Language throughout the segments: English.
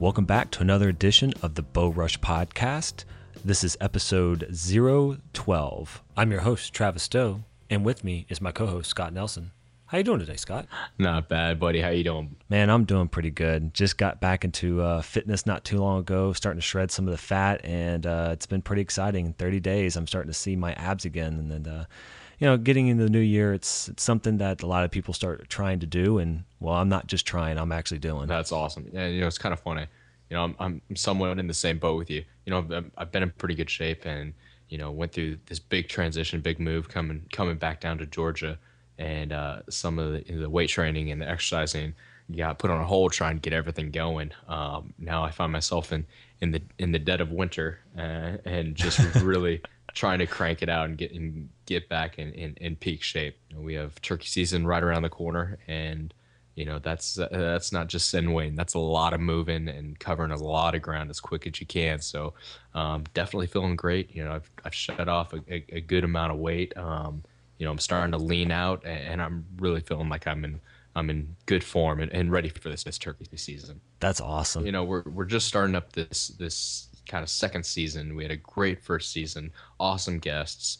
Welcome back to another edition of the Bow Rush Podcast. This is episode 012. I'm your host, Travis Stowe, and with me is my co-host, Scott Nelson. How you doing today, Scott? Not bad, buddy. How you doing? Man, I'm doing pretty good. Just got back into uh, fitness not too long ago, starting to shred some of the fat, and uh, it's been pretty exciting. In 30 days, I'm starting to see my abs again, and then, uh, you know, getting into the new year, it's it's something that a lot of people start trying to do, and well, I'm not just trying; I'm actually doing. That's awesome. Yeah, you know, it's kind of funny. You know, I'm I'm somewhat in the same boat with you. You know, I've, I've been in pretty good shape, and you know, went through this big transition, big move coming coming back down to Georgia and uh, some of the, the, weight training and the exercising got put on a hold trying to get everything going. Um, now I find myself in, in the in the dead of winter uh, and just really trying to crank it out and get and get back in, in, in peak shape. You know, we have turkey season right around the corner, and you know that's uh, that's not just send weight. That's a lot of moving and covering a lot of ground as quick as you can. So um, definitely feeling great. You know I've I've shut off a, a, a good amount of weight. Um, you know, I'm starting to lean out, and I'm really feeling like I'm in I'm in good form and, and ready for this, this turkey season. That's awesome. You know, we're we're just starting up this this kind of second season. We had a great first season, awesome guests,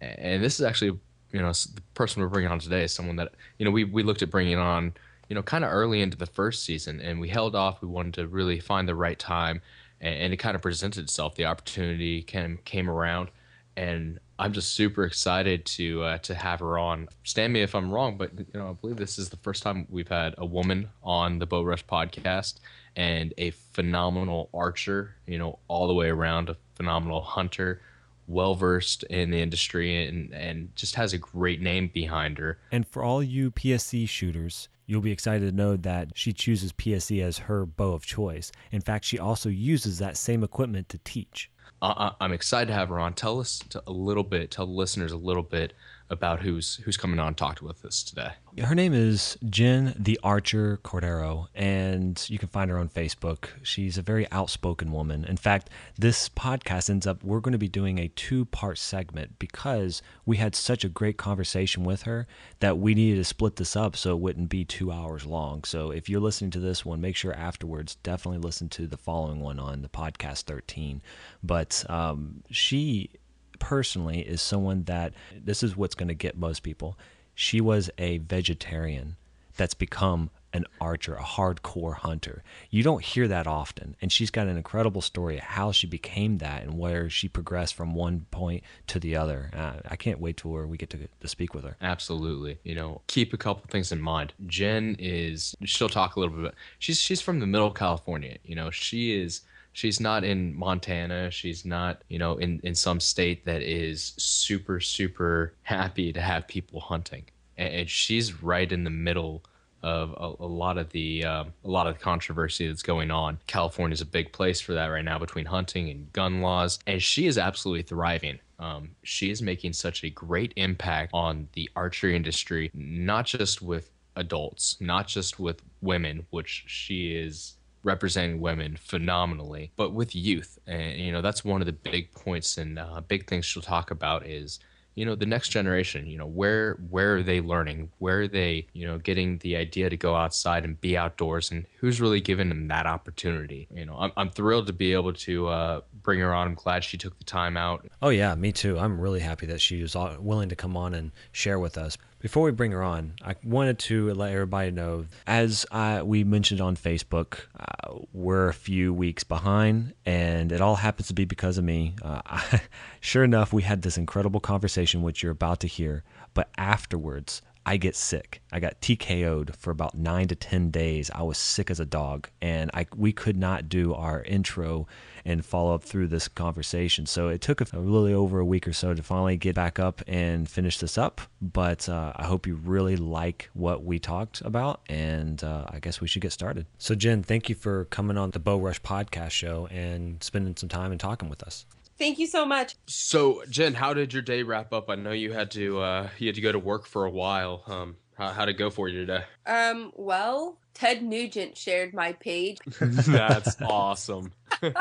and this is actually you know the person we're bringing on today is someone that you know we we looked at bringing on you know kind of early into the first season, and we held off. We wanted to really find the right time, and, and it kind of presented itself. The opportunity came came around, and I'm just super excited to uh, to have her on. Stand me if I'm wrong, but you know I believe this is the first time we've had a woman on the Bow Rush podcast and a phenomenal archer. You know, all the way around, a phenomenal hunter, well versed in the industry, and and just has a great name behind her. And for all you PSE shooters. You'll be excited to know that she chooses PSE as her bow of choice. In fact, she also uses that same equipment to teach uh, I'm excited to have her on. Tell us a little bit, tell the listeners a little bit about who's who's coming on and talk with us today. Her name is Jen the Archer Cordaro, and you can find her on Facebook. She's a very outspoken woman. In fact, this podcast ends up we're going to be doing a two-part segment because we had such a great conversation with her that we needed to split this up so it wouldn't be 2 hours long. So if you're listening to this one, make sure afterwards definitely listen to the following one on the podcast 13. But um, she personally is someone that this is what's going to get most people. She was a vegetarian that's become an archer, a hardcore hunter. You don't hear that often. And she's got an incredible story of how she became that and where she progressed from one point to the other. Uh, I can't wait till we get to, to speak with her. Absolutely. You know, keep a couple things in mind. Jen is, she'll talk a little bit. She's, she's from the middle of California. You know, she is she's not in Montana. She's not, you know, in, in some state that is super, super happy to have people hunting. And, and she's right in the middle of a, a lot of the um, a lot of controversy that's going on. California is a big place for that right now between hunting and gun laws, and she is absolutely thriving. Um, she is making such a great impact on the archery industry, not just with adults, not just with women, which she is representing women phenomenally, but with youth. And, you know, that's one of the big points and uh, big things she'll talk about is you know the next generation you know where where are they learning? Where are they you know getting the idea to go outside and be outdoors? And who's really giving them that opportunity? You know i'm, I'm thrilled to be able to uh, bring her on. I'm glad she took the time out. Oh yeah me too. I'm really happy that she was willing to come on and share with us before we bring her on, I wanted to let everybody know, as I, we mentioned on Facebook, uh, we're a few weeks behind, and it all happens to be because of me. Uh, I, sure enough, we had this incredible conversation, which you're about to hear, but afterwards, I get sick. I got TKO'd for about nine to ten days. I was sick as a dog, and I we could not do our intro and follow up through this conversation. So it took a, a really over a week or so to finally get back up and finish this up. But uh, I hope you really like what we talked about, and uh, I guess we should get started. So Jen, thank you for coming on the Bow Rush podcast show and spending some time and talking with us. Thank you so much. So, Jen, how did your day wrap up? I know you had to uh, you had to go to work for a while. Um, how how did it go for you today? Um, well, Ted Nugent shared my page. That's awesome. then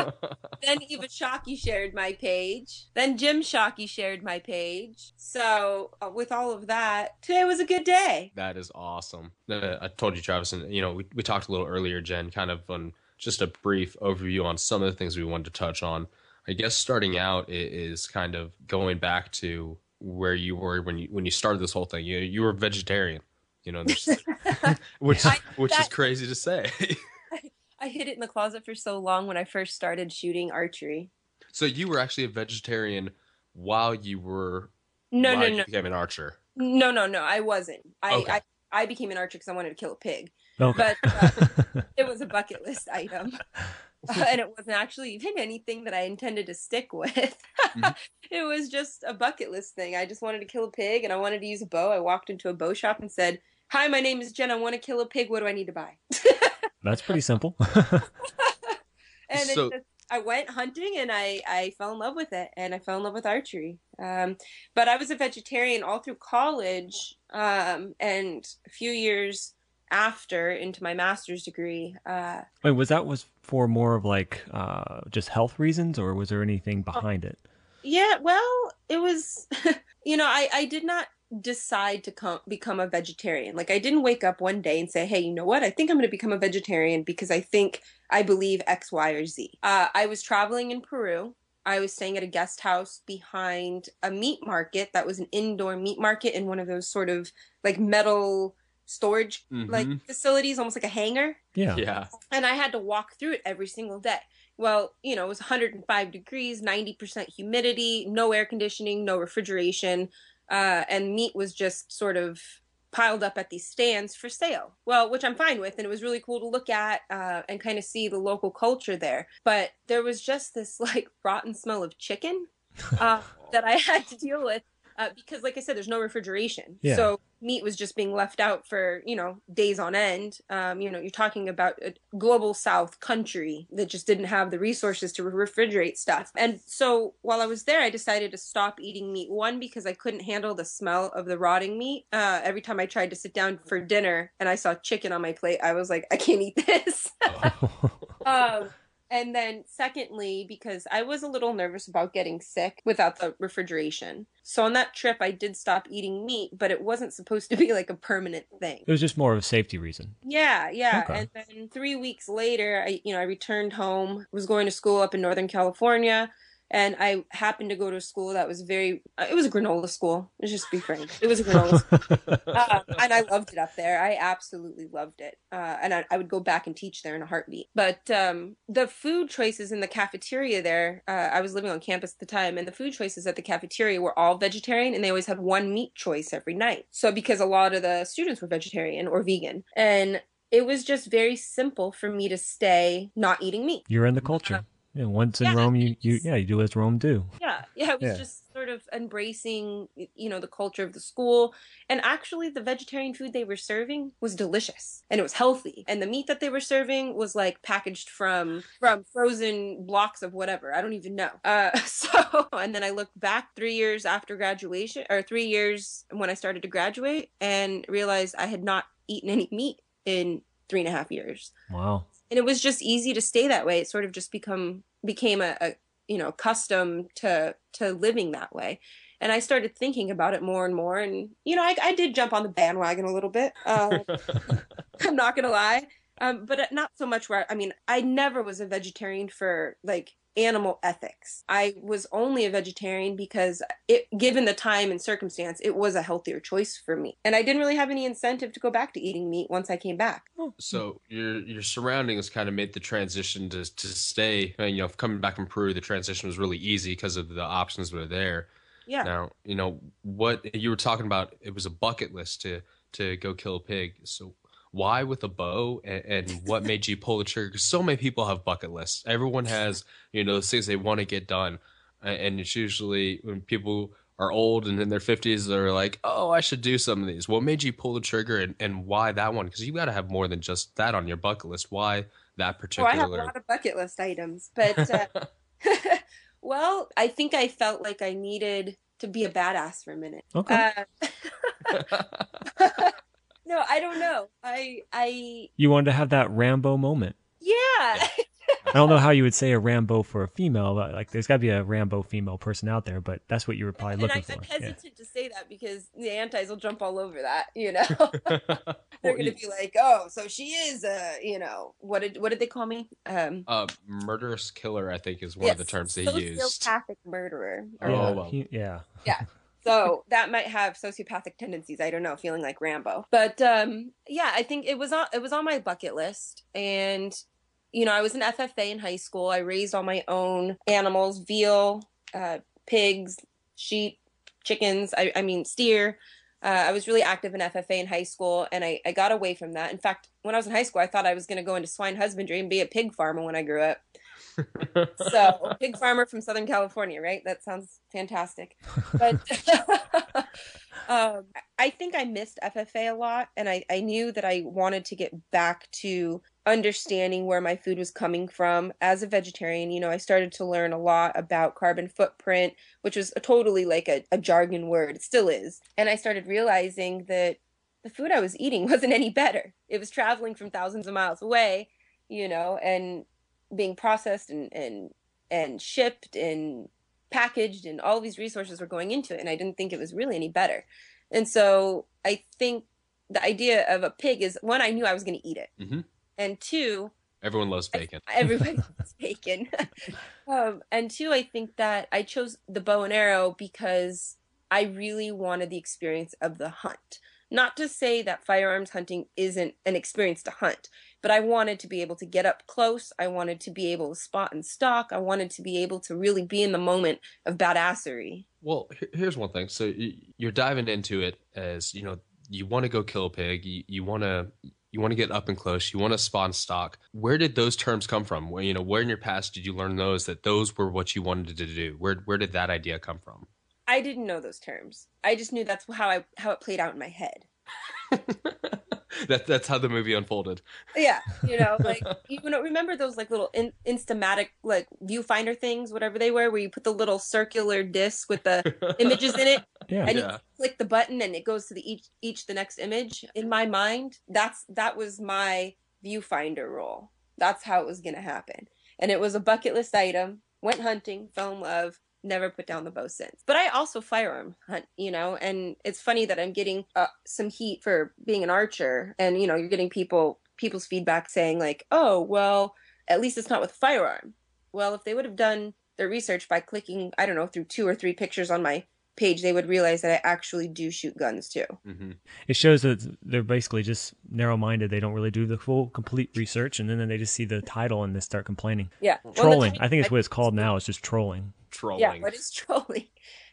Eva Shockey shared my page. Then Jim Shockey shared my page. So, uh, with all of that, today was a good day. That is awesome. Uh, I told you, Travis, and you know, we, we talked a little earlier, Jen, kind of on just a brief overview on some of the things we wanted to touch on. I guess starting out is kind of going back to where you were when you when you started this whole thing. You you were vegetarian, you know, which I- which is crazy to say. I hid it in the closet for so long when I first started shooting archery. so you were actually a vegetarian while you were No, no, no, became an archer. no, no, no. I wasn't. I, Okay. I, I became an archer because I wanted to kill a pig. Okay. But uh, it was a bucket list item. and it wasn't actually even anything that I intended to stick with. Mhm. it was just a bucket list thing. I just wanted to kill a pig and I wanted to use a bow. I walked into a bow shop and said, Hi, my name is Jen. I want to kill a pig. What do I need to buy? That's pretty simple. and So- just, I went hunting and I, I fell in love with it and I fell in love with archery. Um, but I was a vegetarian all through college um, and a few years after into my master's degree. Uh, Wait, was that was for more of like uh, just health reasons, or was there anything behind it? yeah, well, it was, you know, I, I did not decide to come become a vegetarian. Like I didn't wake up one day and say, "Hey, you know what? I think I'm going to become a vegetarian because I think I believe X, Y, or Z." Uh, I was traveling in Peru. I was staying at a guest house behind a meat market that was an indoor meat market in one of those sort of like metal storage like Mhm. facilities, almost like a hangar Yeah. Yeah. and I had to walk through it every single day. Well, you know, it was 105 degrees, 90% humidity, no air conditioning, no refrigeration, uh, and meat was just sort of piled up at these stands for sale. Well, which I'm fine with, and it was really cool to look at uh, and kind of see the local culture there. But there was just this like rotten smell of chicken uh, that I had to deal with. Uh, because, like I said, there's no refrigeration, Yeah. so meat was just being left out for you know days on end. Um, you know, you're talking about a global South country that just didn't have the resources to refrigerate stuff. And so while I was there, I decided to stop eating meat. One because I couldn't handle the smell of the rotting meat. Uh, every time I tried to sit down for dinner and I saw chicken on my plate, I was like, I can't eat this. um, and then secondly, because I was a little nervous about getting sick without the refrigeration. So on that trip, I did stop eating meat, but it wasn't supposed to be like a permanent thing. It was just more of a safety reason. Yeah, yeah. Okay. And then three weeks later, I you know I returned home. Was going to school up in Northern California, and I happened to go to a school that was very. uh, It was a granola school. Let's just be frank. It was a granola school uh, and I loved it up there. I absolutely loved it, uh, and I, I would go back and teach there in a heartbeat. But um, the food choices in the cafeteria there, uh, I was living on campus at the time, and the food choices at the cafeteria were all vegetarian, and they always had one meat choice every night. So because a lot of the students were vegetarian or vegan, and it was just very simple for me to stay not eating meat. You're in the culture. Yeah, once in Yeah, Rome, you, you yeah you do as Rome do. Yeah, yeah, it was Yeah. just sort of embracing, you know, the culture of the school. And actually, the vegetarian food they were serving was delicious and it was healthy. And the meat that they were serving was like packaged from from frozen blocks of whatever. I don't even know. Uh, so, and then I looked back three years after graduation, or three years when I started to graduate, and realized I had not eaten any meat in three and a half years Wow. And it was just easy to stay that way. It sort of just become became a, a you know custom to to living that way. And i started thinking about it more and more. And you know i, I did jump on the bandwagon a little bit uh, i'm not gonna lie. Um, but not so much where i mean i never was a vegetarian for like animal ethics i was only a vegetarian because it given the time and circumstance it was a healthier choice for me and i didn't really have any incentive to go back to eating meat once i came back So your your surroundings kind of made the transition to to stay. uh, You know, coming back from Peru, the transition was really easy because of the options were there. yeah Now, you know what you were talking about. It was a bucket list to to go kill a pig. So why with a bow, and, and what made you pull the trigger? 'Cause so many people have bucket lists. Everyone has you know those things they want to get done, and it's usually when people are old and in their fifties, they're like, "Oh, I should do some of these." What made you pull the trigger, and, and why that one? Because you got to have more than just that on your bucket list. Why that Oh, I particular? have a lot of bucket list items, but uh, well, I think I felt like I needed to be a badass for a minute. Okay. Uh, no, I don't know. I I you wanted to have that Rambo moment. Yeah. I don't know how you would say a Rambo for a female. But like, there's got to be a Rambo female person out there, but that's what you were probably and looking I, for. I'm Yeah. hesitant to say that because the antis will jump all over that. You know, they're Well, going you- to be like, "Oh, so she is a, you know, what did what did they call me? Um, uh, murderous killer, I think, is one of the terms they used. Sociopathic murderer. or Oh, yeah, well. he- yeah. so that might have sociopathic tendencies. I don't know feeling like rambo. But um yeah i think it was on it was on my bucket list. And you know i was an ffa in high school. I raised all my own animals veal uh, pigs sheep chickens i, I mean steer. Uh, i was really active in ffa in high school and I, I got away from that. In fact when i was in high school i thought i was going to go into swine husbandry and be a pig farmer when i grew up so pig farmer from southern california right? That sounds fantastic. But um, i think i missed ffa a lot and I, I knew that i wanted to get back to understanding where my food was coming from as a vegetarian. You know i started to learn a lot about carbon footprint which was totally like a, a jargon word. It still is. And i started realizing that the food i was eating wasn't any better. It was traveling from thousands of miles away you know and being processed and and and shipped and packaged and all these resources were going into it and i didn't think it was really any better and so i think the idea of a pig is one i knew i was going to eat it Mhm. and two Everyone loves bacon. everyone loves bacon um, and two i think that i chose the bow and arrow because i really wanted the experience of the hunt not to say that firearms hunting isn't an experience to hunt but i wanted to be able to get up close i wanted to be able to spot and stalk i wanted to be able to really be in the moment of badassery Well, here's one thing. So you're diving into it as you know, you want to go kill a pig. You, want to you want to get up and close. You want to spot and stalk. Where did those terms come from? Where you know, where in your past did you learn those that those were what you wanted to do? Where where did that idea come from? I didn't know those terms i just knew that's how i how it played out in my head that that's how the movie unfolded. Yeah, you know, like you know, remember those like little in, instamatic like viewfinder things, whatever they were, where you put the little circular disc with the images in it, Yeah. and Yeah. you click the button, and it goes to the each each the next image. In my mind, that's that was my viewfinder role. That's how it was gonna happen, and it was a bucket list item. Went hunting, fell in love. Never put down the bow since. But I also firearm hunt, you know, and it's funny that I'm getting uh, some heat for being an archer, and you know, you're getting people people's feedback saying like, "Oh, well, at least it's not with a firearm." Well, if they would have done their research by clicking, I don't know, through two or three pictures on my page, they would realize that I actually do shoot guns too. hmm It shows that they're basically just narrow minded. They don't really do the full, complete research, and then they just see the title and they start complaining. Yeah, Well, the Trolling. title- I think it's what it's called now. It's just trolling. Trolling. Yeah, what is trolling?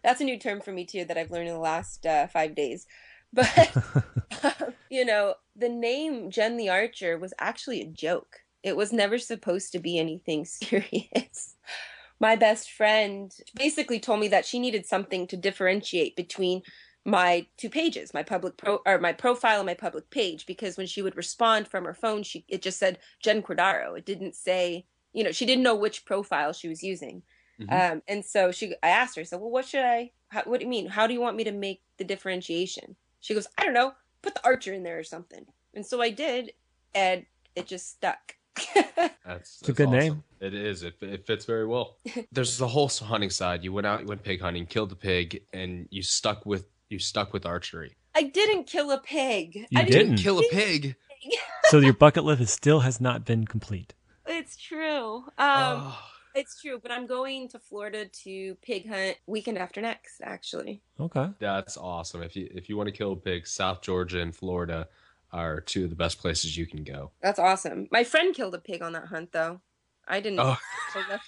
That's a new term for me too that I've learned in the last uh, five days. But you know, the name Jen the Archer was actually a joke. It was never supposed to be anything serious. My best friend basically told me that she needed something to differentiate between my two pages, my public pro or my profile and my public page, because when she would respond from her phone, she it just said Jen Cordaro. It didn't say, you know, she didn't know which profile she was using. Mhm. Um, and so she, I asked her, I said, well, what should I, how, what do you mean? How do you want me to make the differentiation? She goes, I don't know, put the archer in there or something. And so I did, and it just stuck. That's, It's a good awesome. name. It is. It, it fits very well. There's the whole hunting side. You went out, you went pig hunting, killed the pig, and you stuck with you stuck with archery. I didn't kill a pig. You I didn't? Kill a pig. so your bucket list still has not been complete. It's true. Um, Oh. It's true, but I'm going to Florida to pig hunt weekend after next, actually. Okay. That's awesome. If you if you want to kill a pig, South Georgia and Florida are two of the best places you can go. That's awesome. My friend killed a pig on that hunt, though. I didn't. Oh. I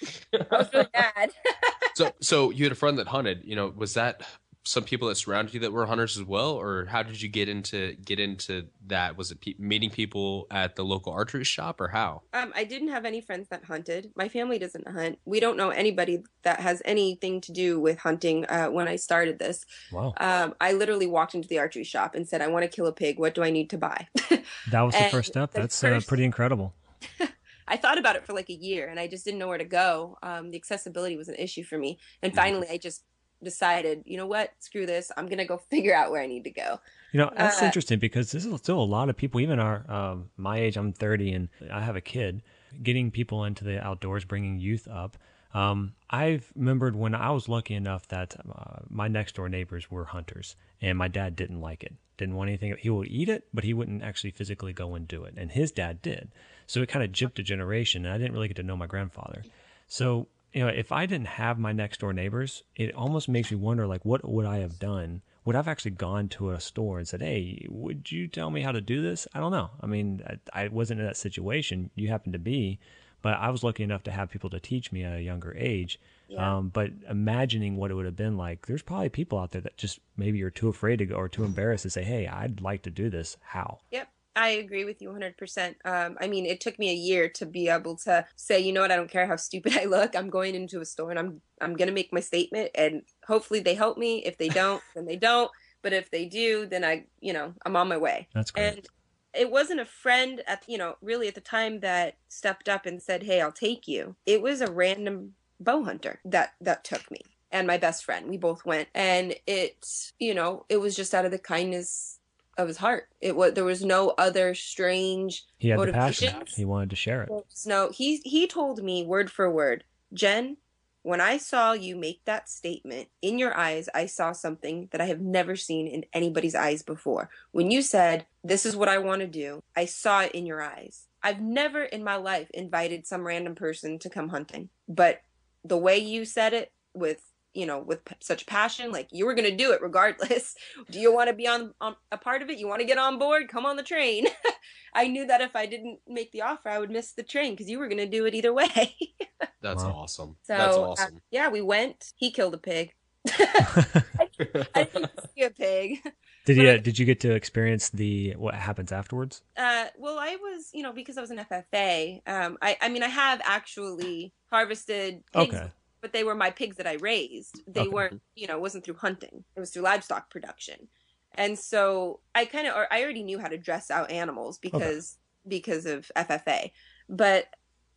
was really mad. so so you had a friend that hunted. You know, was that some people that surrounded you that were hunters as well, or how did you get into get into that? Was it pe- meeting people at the local archery shop, or how? Um, I didn't have any friends that hunted. My family doesn't hunt. We don't know anybody that has anything to do with hunting. Uh, when I started this, Wow. um, I literally walked into the archery shop and said, "I want to kill a pig. What do I need to buy?" That was the first step. the That's uh, pretty incredible. I thought about it for like a year, and I just didn't know where to go. Um, the accessibility was an issue for me, and finally, I just decided, you know what? Screw this. I'm gonna go figure out where I need to go. You know, that's Uh, interesting because this is still a lot of people, even our um, my age, I'm 30 and I have a kid. getting people into the outdoors, bringing youth up. Um, I've remembered when I was lucky enough that uh, my next door neighbors were hunters, and my dad didn't like it. Didn't want anything. He would eat it, but he wouldn't actually physically go and do it. And his dad did. So it kind of jipped a generation, and I didn't really get to know my grandfather. So you know, if I didn't have my next door neighbors, it almost makes me wonder, like, what would I have done? Would I've actually gone to a store and said, "Hey, would you tell me how to do this?" I don't know. I mean, I, I wasn't in that situation. You happen to be, but I was lucky enough to have people to teach me at a younger age. Yeah. Um, but imagining what it would have been like, there's probably people out there that just maybe you're too afraid to go or too embarrassed to say, "Hey, I'd like to do this." How? Yep. I agree with you 100%. Um, I mean, it took me a year to be able to say, you know what, I don't care how stupid I look. I'm going into a store and I'm I'm going to make my statement and hopefully they help me. If they don't, then they don't. But if they do, then I, you know, I'm on my way. That's great. And it wasn't a friend at you know really at the time that stepped up and said hey i'll take you it was a random bow hunter that that took me and my best friend we both went and it you know it was just out of the kindness of his heart it was there was no other strange he had the passion he wanted to share it no he he told me word for word jen when I saw you make that statement, in your eyes, I saw something that I have never seen in anybody's eyes before. When you said, This is what I want to do, I saw it in your eyes. I've never in my life invited some random person to come hunting, but the way you said it with you know with p- such passion like you were going to do it regardless. Do you want to be on, on a part of it? You want to get on board? Come on the train. I knew that if i didn't make the offer i would miss the train because you were going to do it either way. That's wow. awesome. So, that's uh, awesome. uh, yeah we went. He killed a pig. I, I didn't see a pig. Did you did you get to experience the what happens afterwards? Uh well i was you know because i was an ffa um i i mean i have actually harvested pigs okay but they were my pigs that I raised. They okay. weren't, you know, it wasn't through hunting. It was through livestock production. And so I kind of, or I already knew how to dress out animals because okay. because of FFA. But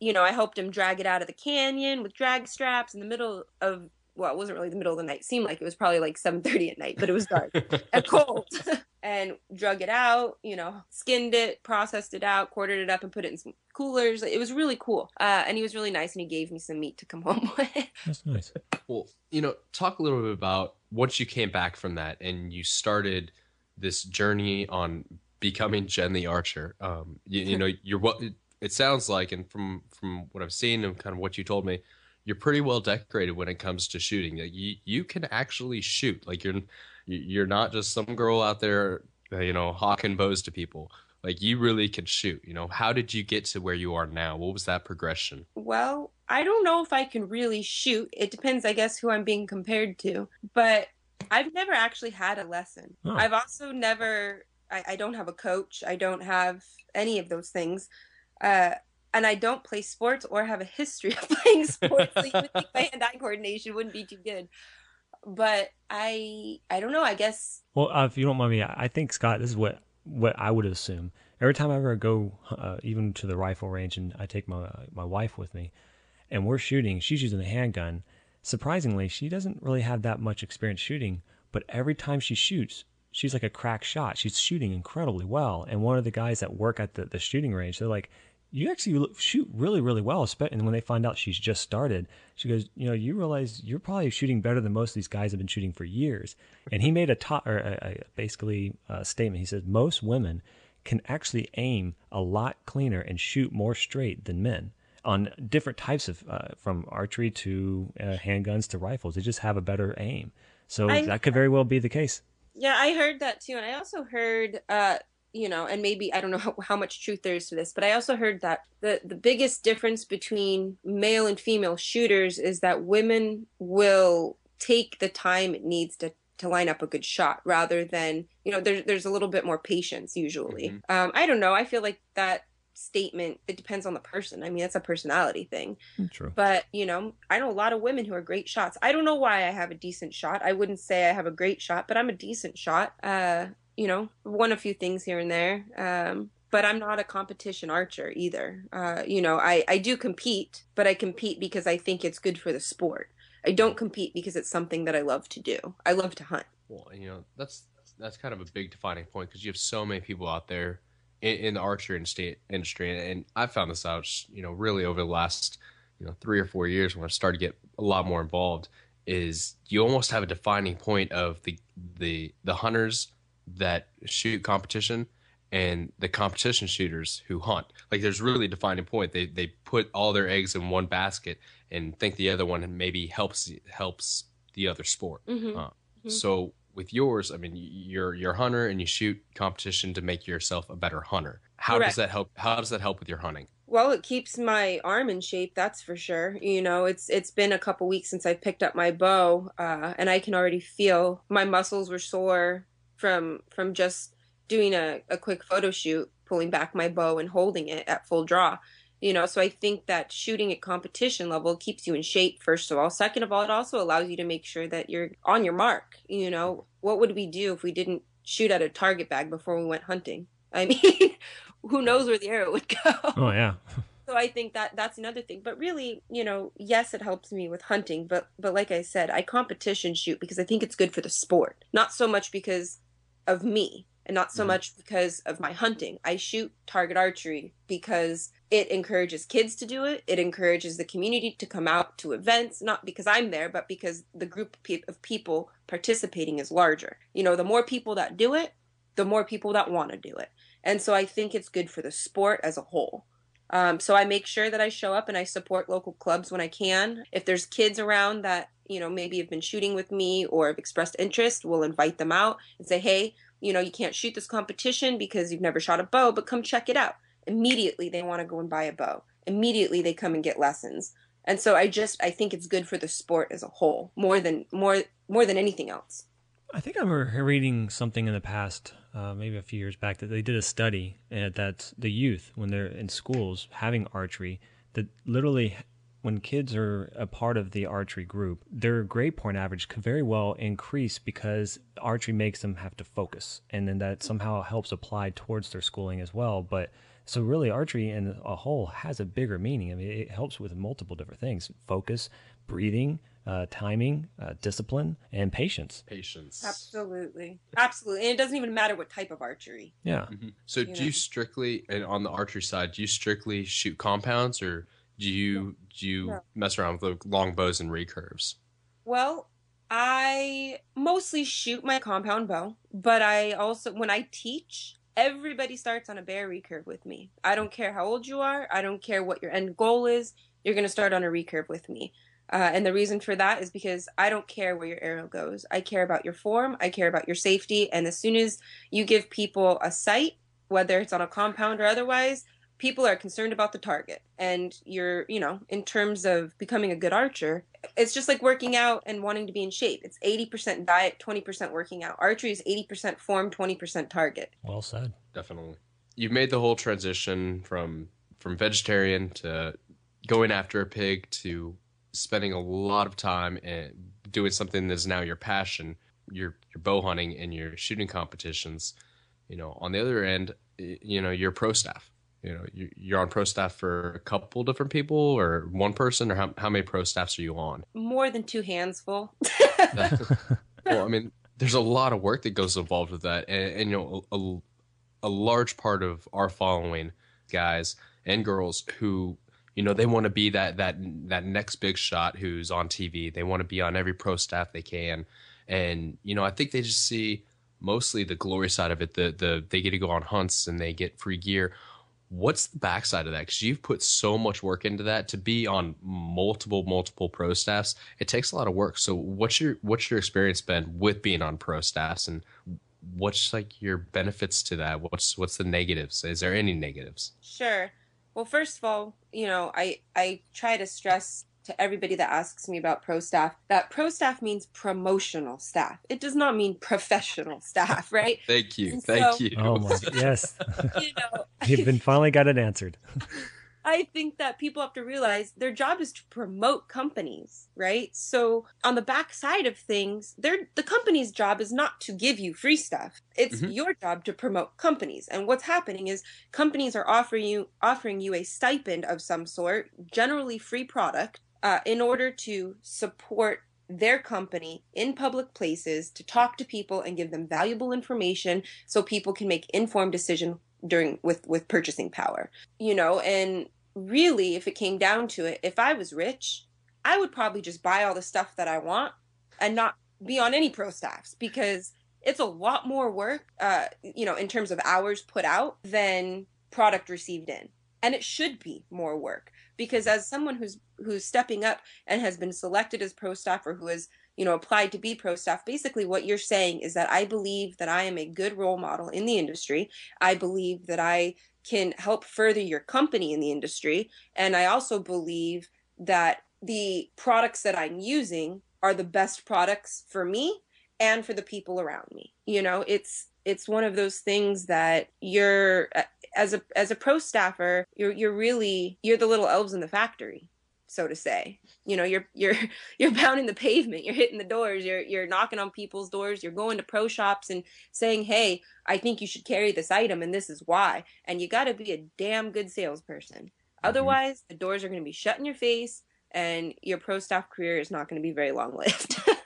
you know, I helped him drag it out of the canyon with drag straps in the middle of well, it wasn't really the middle of the night. It seemed like it was probably like 7:30 at night, but it was dark and cold. and drug it out, you know, skinned it, processed it out, quartered it up, and put it in some coolers. It was really cool. Uh, and he was really nice, and he gave me some meat to come home with. That's nice. Well, you know, talk a little bit about once you came back from that and you started this journey on becoming Jen the Archer. Um, you, you know, you're what it sounds like, and from from what I've seen and kind of what you told me, you're pretty well decorated when it comes to shooting. Like you, you can actually shoot. Like you're you're not just some girl out there, uh, you know, hawking bows to people. Like you really can shoot. You know, how did you get to where you are now? What was that progression? Well, I don't know if I can really shoot. It depends, I guess, who I'm being compared to. But I've never actually had a lesson. Oh. I've also never. I, I, don't have a coach. I don't have any of those things. Uh, and I don't play sports or have a history of playing sports. so even my hand-eye coordination wouldn't be too good but I I don't know. I guess. Well, uh, if you don't mind me, I think Scott, this is what what I would assume. Every time I ever go, uh, even to the rifle range, and I take my my wife with me, and we're shooting, she's using a handgun. Surprisingly, she doesn't really have that much experience shooting, but every time she shoots, she's like a crack shot. She's shooting incredibly well. And one of the guys that work at the, the shooting range, they're like, you actually shoot really, really well. And when they find out she's just started, she goes, you know, you realize you're probably shooting better than most of these guys have been shooting for years. And he made a top, or a, a, basically a statement. He says most women can actually aim a lot cleaner and shoot more straight than men on different types of, uh, from archery to uh, handguns to rifles. They just have a better aim. So I, that could very well be the case. Yeah, I heard that too, and I also heard uh, you know, and maybe I don't know how, how, much truth there is to this, but I also heard that the the biggest difference between male and female shooters is that women will take the time it needs to to line up a good shot rather than you know there's there's a little bit more patience usually. Mm-hmm. Um, I don't know. I feel like that statement it depends on the person i mean that's a personality thing mm, True. but you know i know a lot of women who are great shots i don't know why i have a decent shot i wouldn't say i have a great shot but i'm a decent shot uh you know, won a few things here and there. Um, but I'm not a competition archer either. Uh, you know, I, I do compete, but I compete because I think it's good for the sport. I don't compete because it's something that I love to do. I love to hunt. Well, you know, that's that's kind of a big defining point because you have so many people out there in, in the archery industry, and I found this out, you know, really over the last you know three or four years when I started to get a lot more involved. Is you almost have a defining point of the the the hunters that shoot competition and the competition shooters who hunt. Like there's really a defining point. They they put all their eggs in one basket and think the other one maybe helps helps the other sport. Mhm. Uh, Mhm. So with yours, I mean, you're you're a hunter and you shoot competition to make yourself a better hunter. How Correct. does that help? How does that help with your hunting? Well, it keeps my arm in shape, that's for sure. You know, it's it's been a couple weeks since I picked up my bow, uh, and I can already feel my muscles were sore from from just doing a, a quick photo shoot, pulling back my bow and holding it at full draw. You know, so I think that shooting at competition level keeps you in shape, first of all. Second of all, it also allows you to make sure that you're on your mark. You know, what would we do if we didn't shoot at a target bag before we went hunting? I mean, who knows where the arrow would go? Oh yeah. so i think that that's another thing but really you know yes it helps me with hunting but but like i said i competition shoot because i think it's good for the sport not so much because of me and not so Mhm. much because of my hunting. I shoot target archery because it encourages kids to do it. It encourages the community to come out to events not because i'm there but because the group of of people participating is larger. You know the more people that do it the more people that want to do it. And so i think it's good for the sport as a whole. Um, so I make sure that I show up and I support local clubs when I can. If there's kids around that, you know, maybe have been shooting with me or have expressed interest, we'll invite them out and say, hey, you know, you can't shoot this competition because you've never shot a bow, but come check it out. Immediately they want to go and buy a bow. Immediately they come and get lessons. And so I just I think it's good for the sport as a whole, more than more more than anything else. I think I remember reading something in the past, uh, maybe a few years back, that they did a study uh, that the youth, when they're in schools having archery, that literally when kids are a part of the archery group, their grade point average could very well increase because archery makes them have to focus. And then that somehow helps apply towards their schooling as well. But so really archery in a whole has a bigger meaning. I mean, it helps with multiple different things focus, breathing, uh, timing, uh, discipline, and patience. Patience. Absolutely. Absolutely. And it doesn't even matter what type of archery. Yeah. Mhm. So You do know. you strictly and on the archery side, do you strictly shoot compounds or do you do you No. mess around with the long bows and recurves? Well, I mostly shoot my compound bow, but I also, when I teach, everybody starts on a bear recurve with me. I don't care how old you are. I don't care what your end goal is. You're going to start on a recurve with me. Uh, and the reason for that is because I don't care where your arrow goes. I care about your form. I care about your safety. And as soon as you give people a sight, whether it's on a compound or otherwise, people are concerned about the target. And you're, you know, in terms of becoming a good archer, it's just like working out and wanting to be in shape. It's 80% diet, 20% working out. Archery is 80% form, 20% target. Well said. Definitely. You've made the whole transition from from vegetarian to going after a pig to spending a lot of time and doing something that's now your passion, your your bow hunting and your shooting competitions. You know, on the other end, you know, you're pro staff. You know, you- you're on pro staff for a couple different people or one person, or how, how many pro staffs are you on? More than two hands full. well, I mean, there's a lot of work that goes involved with that, and, and you know, a, a large part of our following, guys and girls who, you know, they want to be that that that next big shot who's on TV. They want to be on every pro staff they can, and you know, I think they just see mostly the glory side of it. The the they get to go on hunts and they get free gear. What's the backside of that? Because you've put so much work into that to be on multiple, multiple pro staffs. It takes a lot of work. So, what's your what's your experience been with being on pro staffs, and what's like your benefits to that? What's what's the negatives? Is there any negatives? Sure. Well, first of all, you know, I I try to stress to everybody that asks me about pro staff that pro staff means promotional staff. It does not mean professional staff, right? Thank you, And thank so- you. Oh my yes. you know, You've been finally got it answered. I think that people have to realize their job is to promote companies, right? So on the back side of things, the company's job is not to give you free stuff. It's Mhm. your job to promote companies. And what's happening is companies are offering you offering you a stipend of some sort, generally free product, uh, in order to support their company in public places to talk to people and give them valuable information so people can make informed decision during with with purchasing power. You know, and really if it came down to it, if I was rich, I would probably just buy all the stuff that I want and not be on any pro staffs because it's a lot more work uh you know in terms of hours put out than product received in and it should be more work because as someone who's who's stepping up and has been selected as pro staff or who has you know applied to be pro staff basically what you're saying is that i believe that i am a good role model in the industry. I believe that i can help further your company in the industry. And i also believe that the products that i'm using are the best products for me and for the people around me. You know it's it's one of those things that you're as a as a pro staffer you're you're really you're the little elves in the factory so to say. You know you're you're you're pounding the pavement you're hitting the doors you're you're knocking on people's doors you're going to pro shops and saying hey i think you should carry this item and this is why. And you got to be a damn good salesperson. Mm-hmm. otherwise the doors are going to be shut in your face and your pro staff career is not going to be very long lived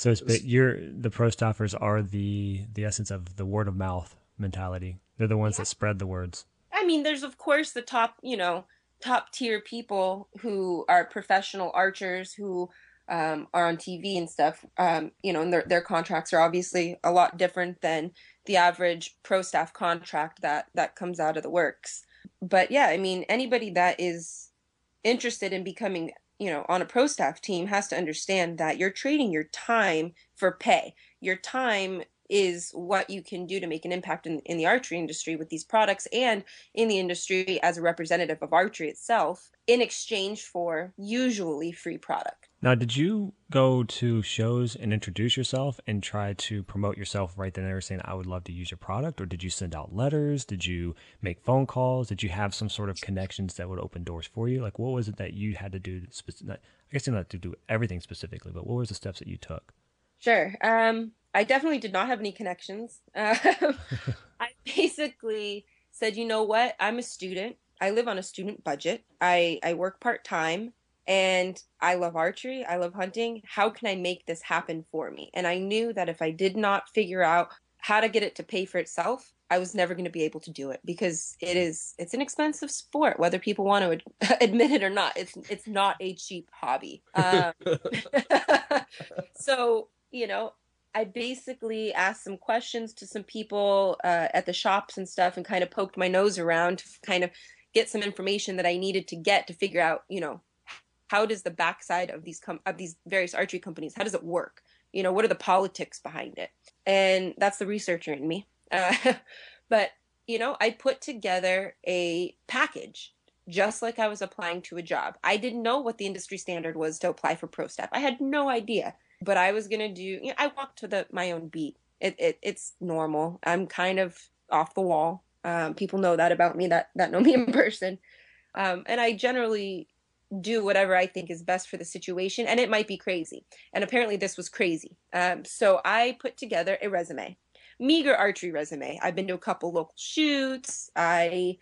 so it's but you're the pro staffers are the the essence of the word of mouth mentality they're the ones yeah. that spread the words i mean there's of course the top you know top tier people who are professional archers who um, are on TV and stuff, um, you know, and their their contracts are obviously a lot different than the average pro staff contract that that comes out of the works. But yeah, I mean, anybody that is interested in becoming, you know, on a pro staff team has to understand that you're trading your time for pay. Your time is what you can do to make an impact in, in the archery industry with these products and in the industry as a representative of archery itself in exchange for usually free product. Now, did you go to shows and introduce yourself and try to promote yourself right then and there, saying, I would love to use your product? Or did you send out letters? Did you make phone calls? Did you have some sort of connections that would open doors for you? Like, what was it that you had to do? I guess you don't have to do everything specifically, but what was the steps that you took? Sure. Um, I definitely did not have any connections. Uh, I basically said, you know what? I'm a student. I live on a student budget. I, I work part time and I love archery. I love hunting. How can I make this happen for me? And I knew that if I did not figure out how to get it to pay for itself, I was never going to be able to do it because it is it's an expensive sport, whether people want to admit it or not. It's it's not a cheap hobby. Um, so you know, I basically asked some questions to some people uh, at the shops and stuff and kind of poked my nose around to kind of get some information that I needed to get to figure out, you know, how does the backside of these com- of these various archery companies, how does it work? You know, what are the politics behind it? And that's the researcher in me. Uh, but, you know, I put together a package just like I was applying to a job. I didn't know what the industry standard was to apply for pro staff. I had no idea but I was gonna do. You know, I walk to the my own beat. It, it it's normal. I'm kind of off the wall. Um, people know that about me that that know me in person, um, and I generally do whatever I think is best for the situation. And it might be crazy. And apparently, this was crazy. Um, so I put together a resume, meager archery resume. I've been to a couple local shoots. I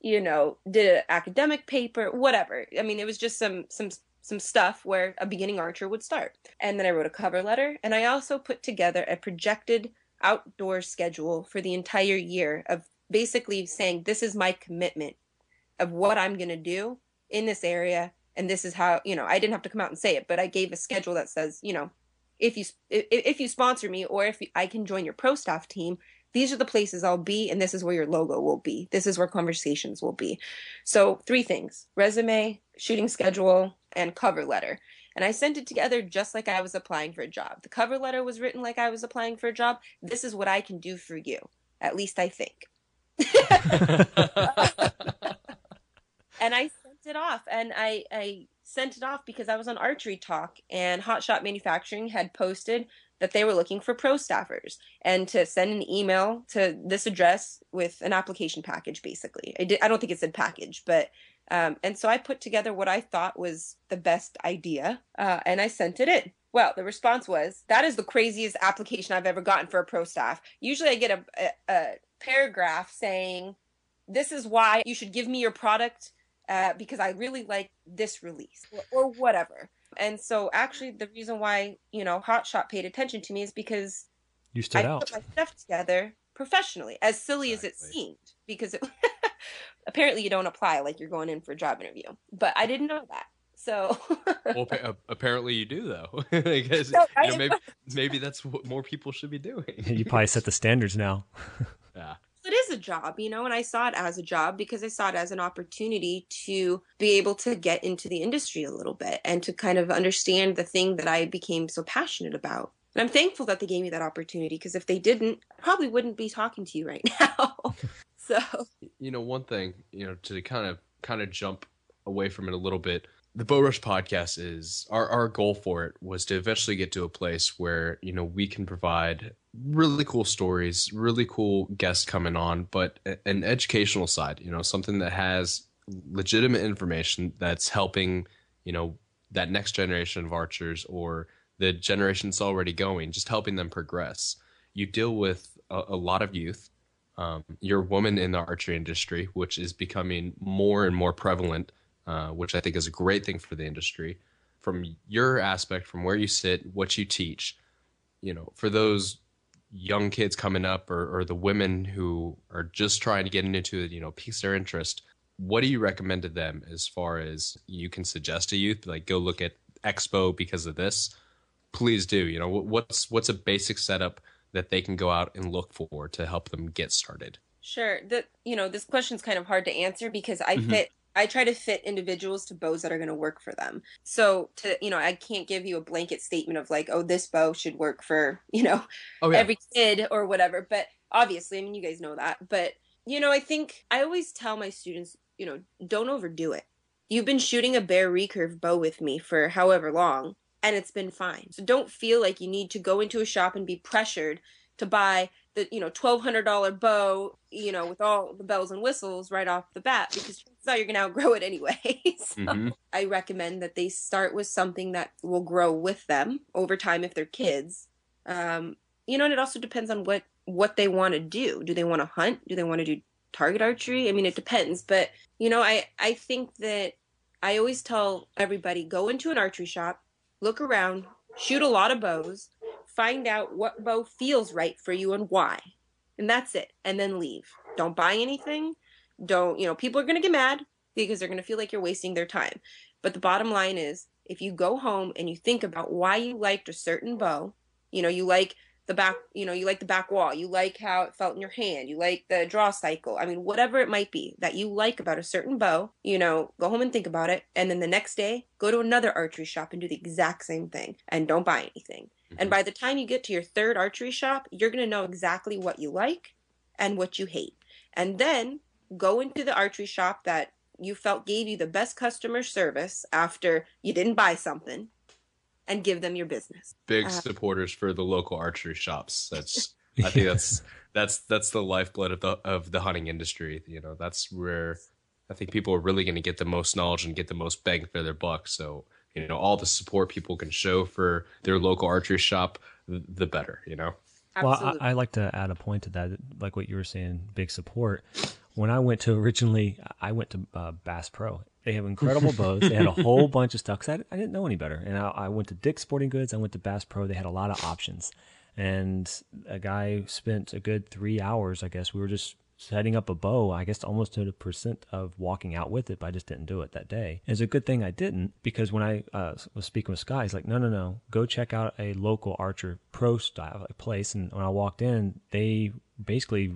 you know did an academic paper whatever i mean it was just some some some stuff where a beginning archer would start. And then I wrote a cover letter and I also put together a projected outdoor schedule for the entire year of basically saying this is my commitment of what I'm going to do in this area and this is how, you know, I didn't have to come out and say it, but I gave a schedule that says, you know, if you if, if you sponsor me or if I can join your pro staff team, these are the places I'll be, and this is where your logo will be. This is where conversations will be. So, three things resume, shooting schedule, and cover letter. And I sent it together just like I was applying for a job. The cover letter was written like I was applying for a job. This is what I can do for you. At least I think. and I it off and I, I sent it off because I was on Archery Talk and Hot Shot Manufacturing had posted that they were looking for pro staffers and to send an email to this address with an application package basically. I, did, I don't think it said package, but um, and so I put together what I thought was the best idea uh, and I sent it in. Well, the response was, that is the craziest application I've ever gotten for a pro staff. Usually I get a, a, a paragraph saying, this is why you should give me your product uh, because I really like this release or, or whatever. And so actually the reason why, you know, Hot Shot paid attention to me is because you stood I out. put my stuff together professionally, as silly as it seemed, because it, apparently you don't apply like you're going in for a job interview. But I didn't know that. So Well, pa- apparently you do though. because No, you know, maybe maybe that's what more people should be doing. You probably set the standards now. A job, you know, and I saw it as a job because I saw it as an opportunity to be able to get into the industry a little bit and to kind of understand the thing that I became so passionate about. And I'm thankful that they gave me that opportunity because if they didn't, I probably wouldn't be talking to you right now. so, you know one thing you know to kind of kind of jump away from it a little bit the bow rush podcast is our, our goal for it was to eventually get to a place where you know we can provide really cool stories really cool guests coming on but an educational side you know something that has legitimate information that's helping you know that next generation of archers or the generation that's already going just helping them progress. You deal with a, a lot of youth. Um, you're a woman in the archery industry, which is becoming more and more prevalent, uh, which I think is a great thing for the industry. From your aspect, from where you sit, what you teach, you know, for those young kids coming up or, or the women who are just trying to get into it, you know, piques their interest, what do you recommend to them as far as you can suggest to youth, like go look at Expo because of this? Please do. You know, what's what's a basic setup that they can go out and look for to help them get started? sure, that you know, this question's kind of hard to answer because I Mhm. fit I try to fit individuals to bows that are going to work for them. So to you know, I can't give you a blanket statement of like, oh, this bow should work for you know Oh every kid or whatever. But obviously, I mean, you guys know that. But, you know, I think I always tell my students, you know, don't overdo it. You've been shooting a bare recurve bow with me for however long, and it's been fine. So don't feel like you need to go into a shop and be pressured to buy the, you know, $1,200 bow, you know, with all the bells and whistles right off the bat, because chances are you're to outgrow it anyway. So- Mhm. I recommend that they start with something that will grow with them over time if they're kids. Um, you know, and it also depends on what what they want to do. Do they want to hunt? Do they want to do target archery? I mean, it depends. But you know, I I think that I always tell everybody go into an archery shop, look around, shoot a lot of bows, find out what bow feels right for you and why, and that's it. And then leave. Don't buy anything. Don't you know? People are gonna get mad because they're gonna feel like you're wasting their time. But the bottom line is, if you go home and you think about why you liked a certain bow, you know, you like the back, you know, you like the back wall, you like how it felt in your hand, you like the draw cycle. I mean, whatever it might be that you like about a certain bow, you know, go home and think about it. And then the next day, go to another archery shop and do the exact same thing and don't buy anything. And by the time you get to your third archery shop, you're going to know exactly what you like and what you hate. And then go into the archery shop that you felt gave you the best customer service after you didn't buy something and give them your business. Big Uh, supporters for the local archery shops. That's I think that's that's that's the lifeblood of the of the hunting industry. You know, that's where I think people are really going to get the most knowledge and get the most bang for their buck. So you know, all the support people can show for their local archery shop, the better. You know. Absolutely. Well, I, I like to add a point to that, like what you were saying, big support. When I went to originally, I went to uh, Bass Pro. They have incredible bows. They had a whole bunch of stuff 'cause I, I didn't know any better. And I, I went to Dick's Sporting Goods. I went to Bass Pro. They had a lot of options. And a guy spent a good three hours, I guess. We were just setting up a bow, I guess almost to the percent of walking out with it, but I just didn't do it that day. It's a good thing I didn't because when I uh, was speaking with Sky, he's like, no, no, no, go check out a local archer pro style place. And when I walked in, they basically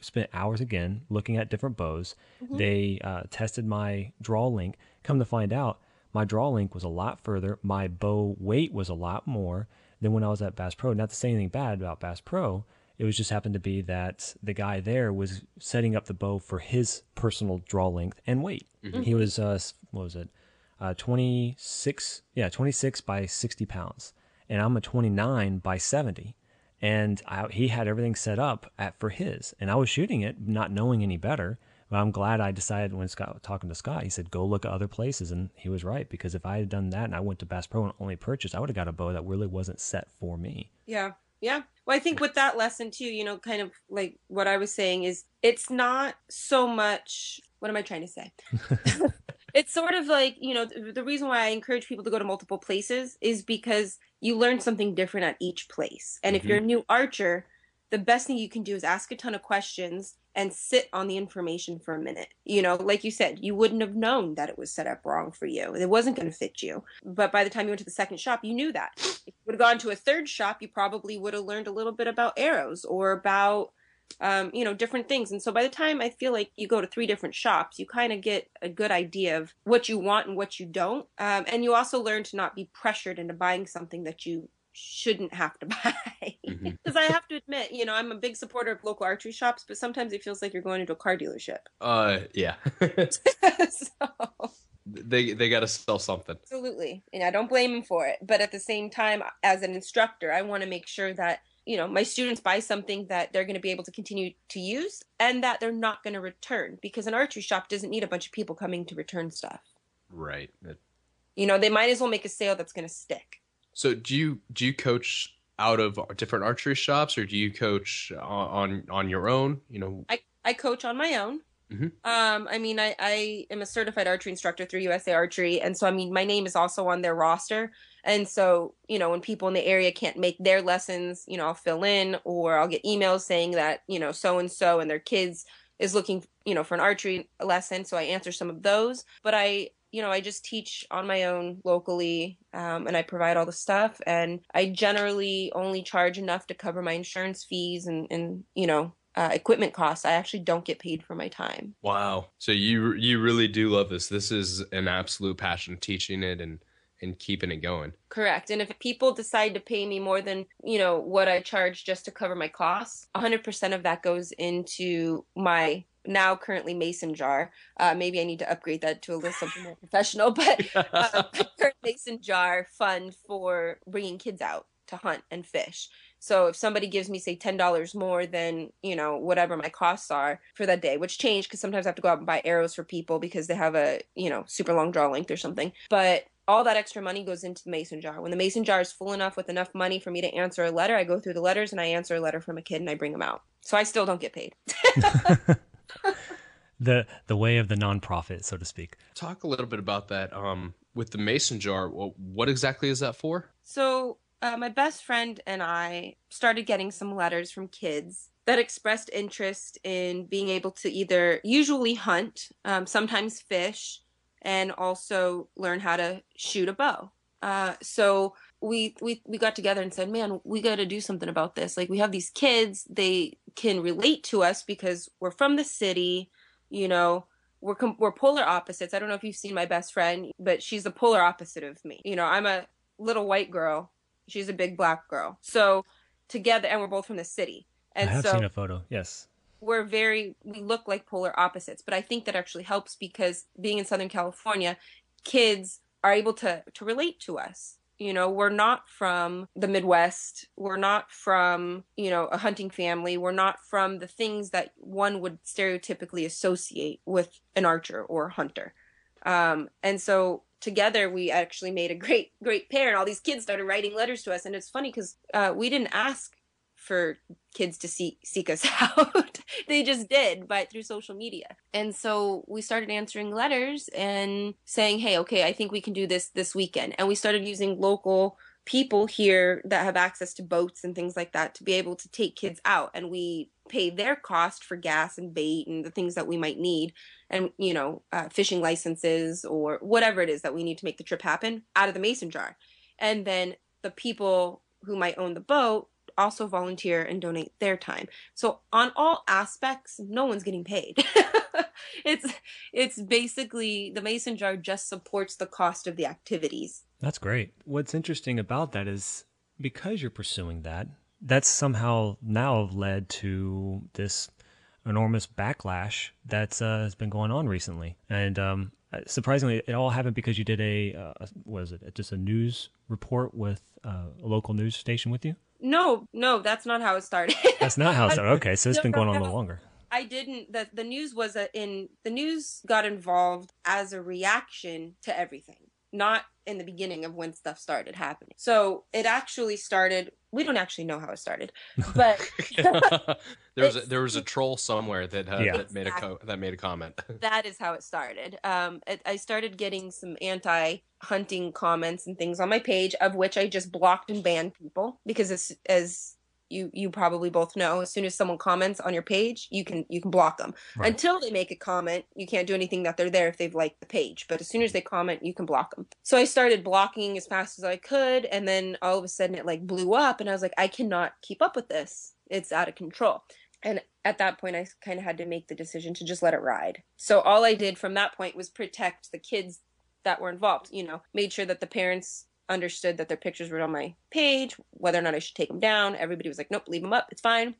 spent hours again looking at different bows. They uh, tested my draw length. Come to find out, my draw length was a lot further. My bow weight was a lot more than when I was at Bass Pro. Not to say anything bad about Bass Pro. It was just happened to be that the guy there was setting up the bow for his personal draw length and weight. He was uh, what was it, uh, twenty six? Yeah, twenty six by sixty pounds, and I'm a twenty nine by seventy. And I, he had everything set up at for his, and I was shooting it, not knowing any better. But I'm glad I decided when Scott was talking to Scott, he said go look at other places, and he was right because if I had done that and I went to Bass Pro and only purchased, I would have got a bow that really wasn't set for me. Yeah. Yeah. Well, I think with that lesson too, you know, kind of like what I was saying is it's not so much what am I trying to say? it's sort of like, you know, the, reason why I encourage people to go to multiple places is because you learn something different at each place. And if Mhm. you're a new archer, the best thing you can do is ask a ton of questions and sit on the information for a minute. You know, like you said, you wouldn't have known that it was set up wrong for you. It wasn't going to fit you. But by the time you went to the second shop, you knew that. If you would have gone to a third shop, you probably would have learned a little bit about arrows or about um, you know, different things. And so by the time I feel like you go to three different shops, you kind of get a good idea of what you want and what you don't. Um, and you also learn to not be pressured into buying something that you shouldn't have to buy. Because mm-hmm. I have to admit, you know, I'm a big supporter of local archery shops, but sometimes it feels like you're going into a car dealership. Uh, yeah. so they they got to sell something. Absolutely, and I don't blame them for it. But at the same time, as an instructor, I want to make sure that you know my students buy something that they're going to be able to continue to use and that they're not going to return because an archery shop doesn't need a bunch of people coming to return stuff. Right. It... You know, they might as well make a sale that's going to stick. So do you do you coach out of different archery shops, or do you coach on on, on your own? You know, I I coach on my own. Mm-hmm. Um, I mean, I, I am a certified archery instructor through USA Archery, and so I mean, my name is also on their roster. And so, you know, when people in the area can't make their lessons, you know, I'll fill in, or I'll get emails saying that you know so and so and their kids is looking, you know, for an archery lesson. So I answer some of those, but I you know, I just teach on my own locally um, and I provide all the stuff. And I generally only charge enough to cover my insurance fees and, and you know, uh, equipment costs. I actually don't get paid for my time. Wow. So you you really do love this. This is an absolute passion teaching it and and keeping it going. Correct. And if people decide to pay me more than, you know, what I charge just to cover my costs, 100% of that goes into my now currently mason jar. Uh, maybe I need to upgrade that to a little something more professional, but uh, current mason jar fund for bringing kids out to hunt and fish. So if somebody gives me say ten dollars more than you know whatever my costs are for that day, which change because sometimes I have to go out and buy arrows for people because they have a you know super long draw length or something. But all that extra money goes into the mason jar. When the mason jar is full enough with enough money for me to answer a letter, I go through the letters and I answer a letter from a kid and I bring them out. So I still don't get paid. the the way of the nonprofit, so to speak. Talk a little bit about that. Um, with the mason jar, what exactly is that for? So uh, my best friend and I started getting some letters from kids that expressed interest in being able to either usually hunt, um, sometimes fish, and also learn how to shoot a bow. Uh, so we we we got together and said, "Man, we got to do something about this. Like we have these kids, they can relate to us because we're from the city, you know, we're com- we're polar opposites. I don't know if you've seen my best friend, but she's the polar opposite of me. You know, I'm a little white girl. She's a big black girl. So together and we're both from the city. And I have so seen a photo. Yes. We're very we look like polar opposites, but I think that actually helps because being in Southern California, kids are able to to relate to us you know, we're not from the Midwest. We're not from, you know, a hunting family. We're not from the things that one would stereotypically associate with an archer or a hunter. Um, and so together we actually made a great, great pair. And all these kids started writing letters to us. And it's funny because uh, we didn't ask for kids to seek seek us out. they just did, but through social media. And so we started answering letters and saying, "Hey, okay, I think we can do this this weekend." And we started using local people here that have access to boats and things like that to be able to take kids out and we pay their cost for gas and bait and the things that we might need and you know uh, fishing licenses or whatever it is that we need to make the trip happen out of the mason jar and then the people who might own the boat also volunteer and donate their time. So on all aspects, no one's getting paid. it's it's basically the mason jar just supports the cost of the activities. That's great. What's interesting about that is because you're pursuing that, that's somehow now led to this enormous backlash that's uh, has been going on recently. And um, surprisingly, it all happened because you did a uh, was it just a news report with uh, a local news station with you? No, no, that's not how it started. that's not how it started. Okay, so it's no, been going on a little longer. I didn't. The the news was a, in the news got involved as a reaction to everything, not in the beginning of when stuff started happening. So it actually started. We don't actually know how it started, but there was a, there was a troll somewhere that uh, yeah. that made a co- that made a comment. that is how it started. Um, it, I started getting some anti hunting comments and things on my page, of which I just blocked and banned people because as as you you probably both know as soon as someone comments on your page you can you can block them. Right. until they make a comment you can't do anything that they're there if they've liked the page but as soon as they comment you can block them so i started blocking as fast as i could and then all of a sudden it like blew up and i was like i cannot keep up with this. It's out of control. And at that point i kind of had to make the decision to just let it ride. So all i did from that point was protect the kids that were involved you know made sure that the parents understood that their pictures were on my page, whether or not I should take them down. Everybody was like, nope, leave them up. It's fine.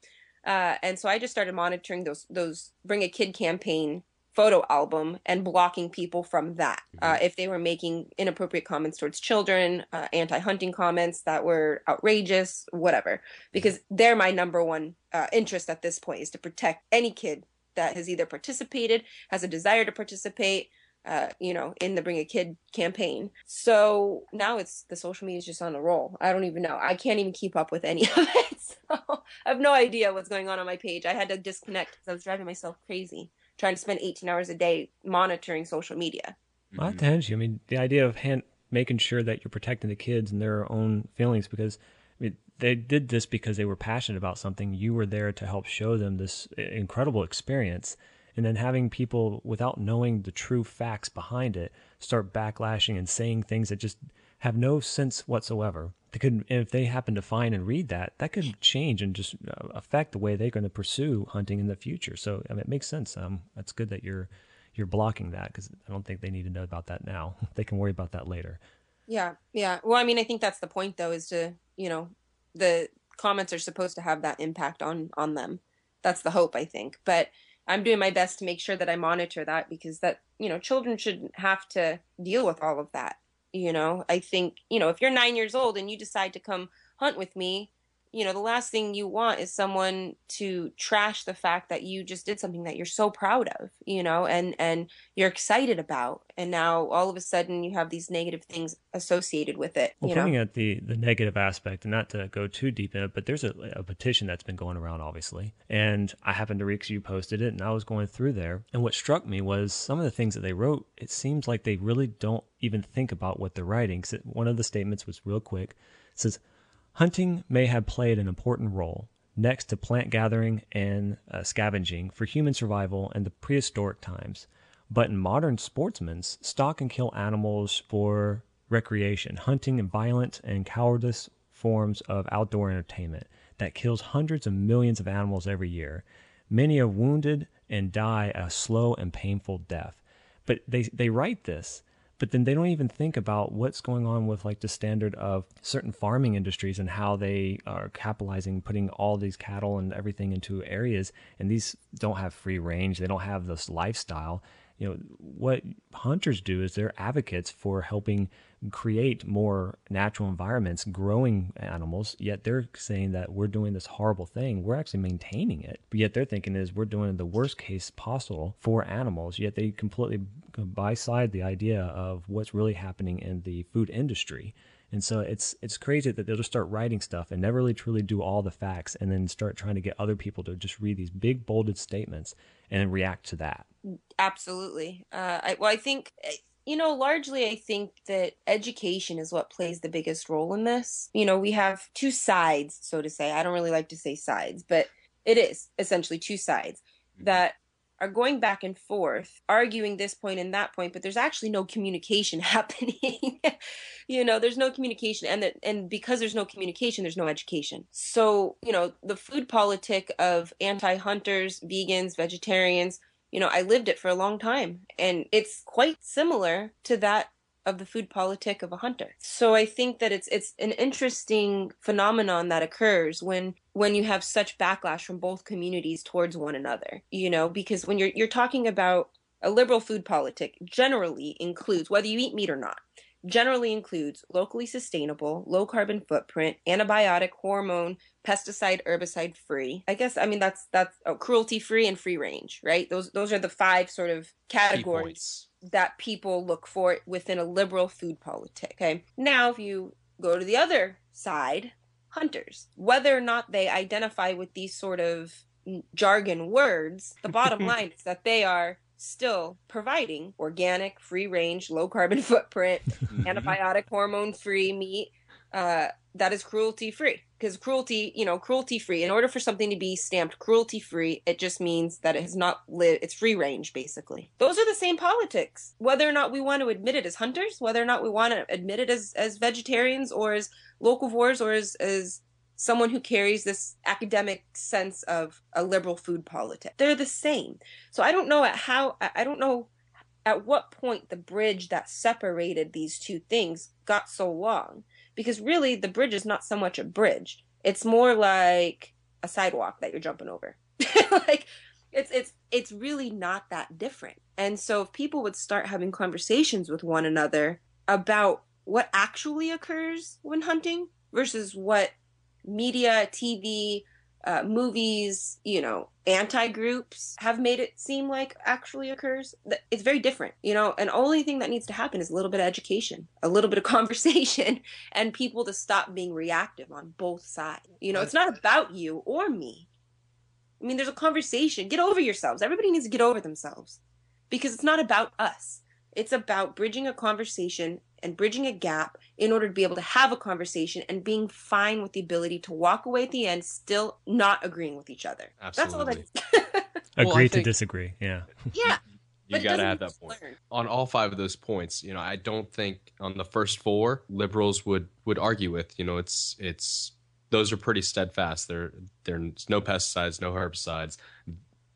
Uh, and so I just started monitoring those those Bring a Kid campaign photo album and blocking people from that uh, mm-hmm. if they were making inappropriate comments towards children, uh, anti-hunting comments that were outrageous, whatever. Because they're my number one uh, interest at this point is to protect any kid that has either participated, has a desire to participate, uh, you know, in the Bring a Kid campaign. So now it's the social media is just on a roll. I don't even know. I can't even keep up with any of it. So I have no idea what's going on on my page. I had to disconnect because I was driving myself crazy trying to spend 18 hours a day monitoring social media. Well, I have you. I mean, the idea of hand, making sure that you're protecting the kids and their own feelings because I mean, they did this because they were passionate about something. You were there to help show them this incredible experience and then having people without knowing the true facts behind it start backlashing and saying things that just have no sense whatsoever. They could, if they happen to find and read that, that could change and just uh, affect the way they're going to pursue hunting in the future. So I mean, it makes sense. Um, that's good that you're you're blocking that because I don't think they need to know about that now. they can worry about that later. Yeah, yeah. Well, I mean, I think that's the point, though, is to you know the comments are supposed to have that impact on on them. That's the hope, I think. But I'm doing my best to make sure that I monitor that because that, you know, children shouldn't have to deal with all of that. You know, I think, you know, if you're nine years old and you decide to come hunt with me, you know the last thing you want is someone to trash the fact that you just did something that you're so proud of you know and and you're excited about. And now all of a sudden you have these negative things associated with it well you pointing know? at the the negative aspect and not to go too deep in it but there's a, a petition that's been going around obviously. And i happened to read you posted it and i was going through there. And what struck me was some of the things that they wrote it seems like they really don't even think about what they're writing. One of the statements was real quick. It says Hunting may have played an important role, next to plant gathering and uh, scavenging, for human survival in the prehistoric times. But in modern sportsmen, stalk and kill animals for recreation, hunting and violent and cowardice forms of outdoor entertainment that kills hundreds of millions of animals every year. Many are wounded and die a slow and painful death. But they, they write this but then they don't even think about what's going on with like the standard of certain farming industries and how they are capitalizing putting all these cattle and everything into areas and these don't have free range they don't have this lifestyle. You know what hunters do is they're advocates for helping create more natural environments growing animals yet they're saying that we're doing this horrible thing we're actually maintaining it but yet they're thinking is we're doing the worst case possible for animals yet they completely by side the idea of what's really happening in the food industry and so it's it's crazy that they'll just start writing stuff and never really truly do all the facts and then start trying to get other people to just read these big bolded statements and react to that. Absolutely. Uh, I, well, I think you know, largely I think that education is what plays the biggest role in this. You know, we have two sides, so to say. I don't really like to say sides, but it is essentially two sides mm-hmm. that are going back and forth, arguing this point and that point, but there's actually no communication happening. you know, there's no communication, and that, and because there's no communication, there's no education. So, you know, the food politic of anti-hunters, vegans, vegetarians, you know, I lived it for a long time, and it's quite similar to that of the food politic of a hunter. So I think that it's it's an interesting phenomenon that occurs when when you have such backlash from both communities towards one another. You know, because when you're you're talking about a liberal food politic generally includes whether you eat meat or not generally includes locally sustainable, low carbon footprint, antibiotic, hormone, pesticide, herbicide free. I guess I mean that's that's oh, cruelty free and free range, right? Those those are the five sort of categories that people look for within a liberal food politic. Okay. Now if you go to the other side, hunters, whether or not they identify with these sort of jargon words, the bottom line is that they are still providing organic, free range, low carbon footprint, antibiotic, hormone free meat uh, that is cruelty free because cruelty you know cruelty free in order for something to be stamped cruelty free it just means that it has not lived it's free range basically. Those are the same politics. Whether or not we want to admit it as hunters whether or not we want to admit it as as vegetarians or as locavores or as as someone who carries this academic sense of a liberal food politic. They're the same. So i don't know at how i don't know at what point the bridge that separated these two things got so long. Because really the bridge is not so much a bridge. It's more like a sidewalk that you're jumping over. Like it's it's it's really not that different. And so if people would start having conversations with one another about what actually occurs when hunting versus what media tv uh, movies, you know, anti groups have made it seem like actually occurs. It's very different, you know, and only thing that needs to happen is a little bit of education, a little bit of conversation, and people to stop being reactive on both sides. You know, it's not about you or me. I mean, there's a conversation. Get over yourselves. Everybody needs to get over themselves because it's not about us. It's about bridging a conversation and bridging a gap in order to be able to have a conversation and being fine with the ability to walk away at the end still not agreeing with each other. Absolutely. That's all that Agree well, to disagree. Yeah. Yeah. you got to have that point learn. on all five of those points. You know, I don't think on the first four liberals would would argue with. You know, it's it's those are pretty steadfast. There there's no pesticides, no herbicides.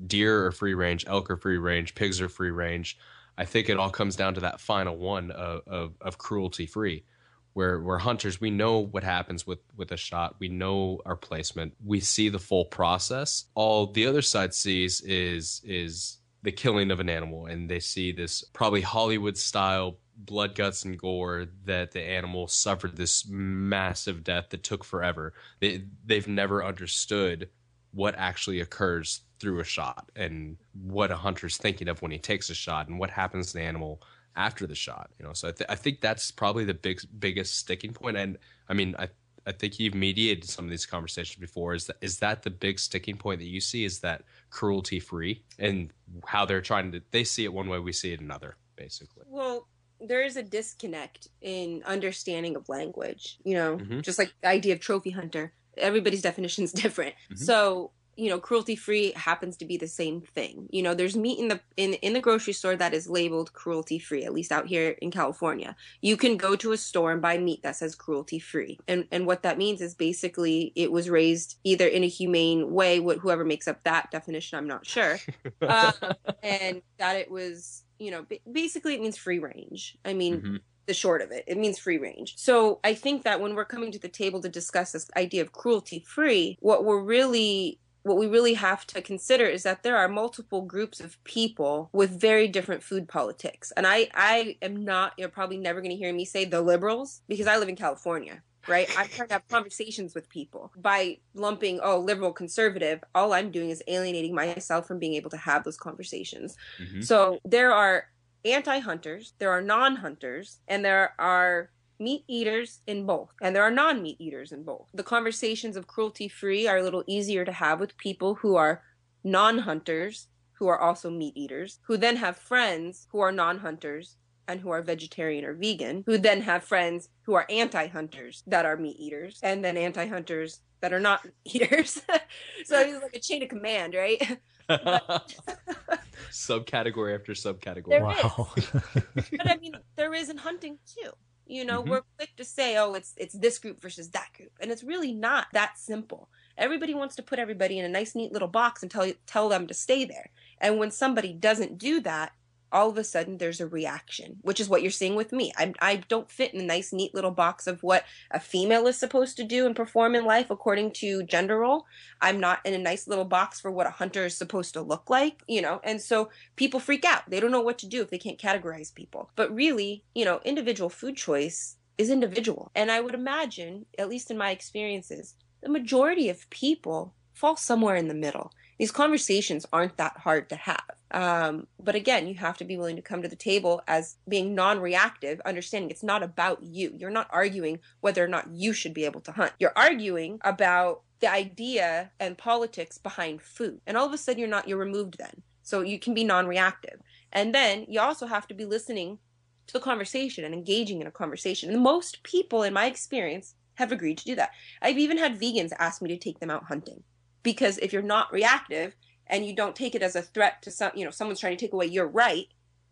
Deer are free range, elk are free range, pigs are free range. I think it all comes down to that final one of, of, of cruelty free. Where we're hunters, we know what happens with, with a shot. We know our placement. We see the full process. All the other side sees is is the killing of an animal, and they see this probably Hollywood style blood, guts, and gore that the animal suffered this massive death that took forever. They they've never understood what actually occurs through a shot and what a hunter's thinking of when he takes a shot and what happens to the animal after the shot. You know, so I, th- I think that's probably the big biggest sticking point. And I mean, I I think you've mediated some of these conversations before. Is that is that the big sticking point that you see? Is that cruelty free and how they're trying to they see it one way, we see it another, basically. Well, there is a disconnect in understanding of language. You know, mm-hmm. just like the idea of trophy hunter. Everybody's definition is different. Mm-hmm. So you know cruelty free happens to be the same thing. You know there's meat in the in in the grocery store that is labeled cruelty free at least out here in california. You can go to a store and buy meat that says cruelty free and and what that means is basically it was raised either in a humane way whoever makes up that definition i'm not sure. Uh, and that it was you know basically it means free range. I mean mm-hmm the short of it. It means free range. So I think that when we're coming to the table to discuss this idea of cruelty free, what we're really what we really have to consider is that there are multiple groups of people with very different food politics. And I, I am not, you're probably never going to hear me say the liberals because I live in California, right? I'm trying to have conversations with people. By lumping, oh, liberal, conservative, all I'm doing is alienating myself from being able to have those conversations. Mm-hmm. So there are anti hunters, there are non hunters, and there are meat eaters in both, and there are non meat eaters in both. The conversations of cruelty free are a little easier to have with people who are non hunters, who are also meat eaters, who then have friends who are non hunters and who are vegetarian or vegan, who then have friends who are anti hunters that are meat eaters, and then anti hunters that are not eaters. so it's like a chain of command, right? subcategory after subcategory. There wow. but I mean, there is in hunting too. You know, mm-hmm. we're quick to say, "Oh, it's it's this group versus that group," and it's really not that simple. Everybody wants to put everybody in a nice, neat little box and tell tell them to stay there. And when somebody doesn't do that, all of a sudden there's a reaction, which is what you're seeing with me. I, I don't fit in a nice, neat little box of what a female is supposed to do and perform in life according to gender role. I'm not in a nice little box for what a hunter is supposed to look like, you know, and so people freak out. They don't know what to do if they can't categorize people. But really, you know, individual food choice is individual. And I would imagine, at least in my experiences, the majority of people fall somewhere in the middle these conversations aren't that hard to have. Um, but again, you have to be willing to come to the table as being non reactive, understanding it's not about you. You're not arguing whether or not you should be able to hunt. You're arguing about the idea and politics behind food. And all of a sudden, you're not, you're removed then. So you can be non reactive. And then you also have to be listening to the conversation and engaging in a conversation. And most people, in my experience, have agreed to do that. I've even had vegans ask me to take them out hunting because if you're not reactive and you don't take it as a threat to some, you know, someone's trying to take away your right,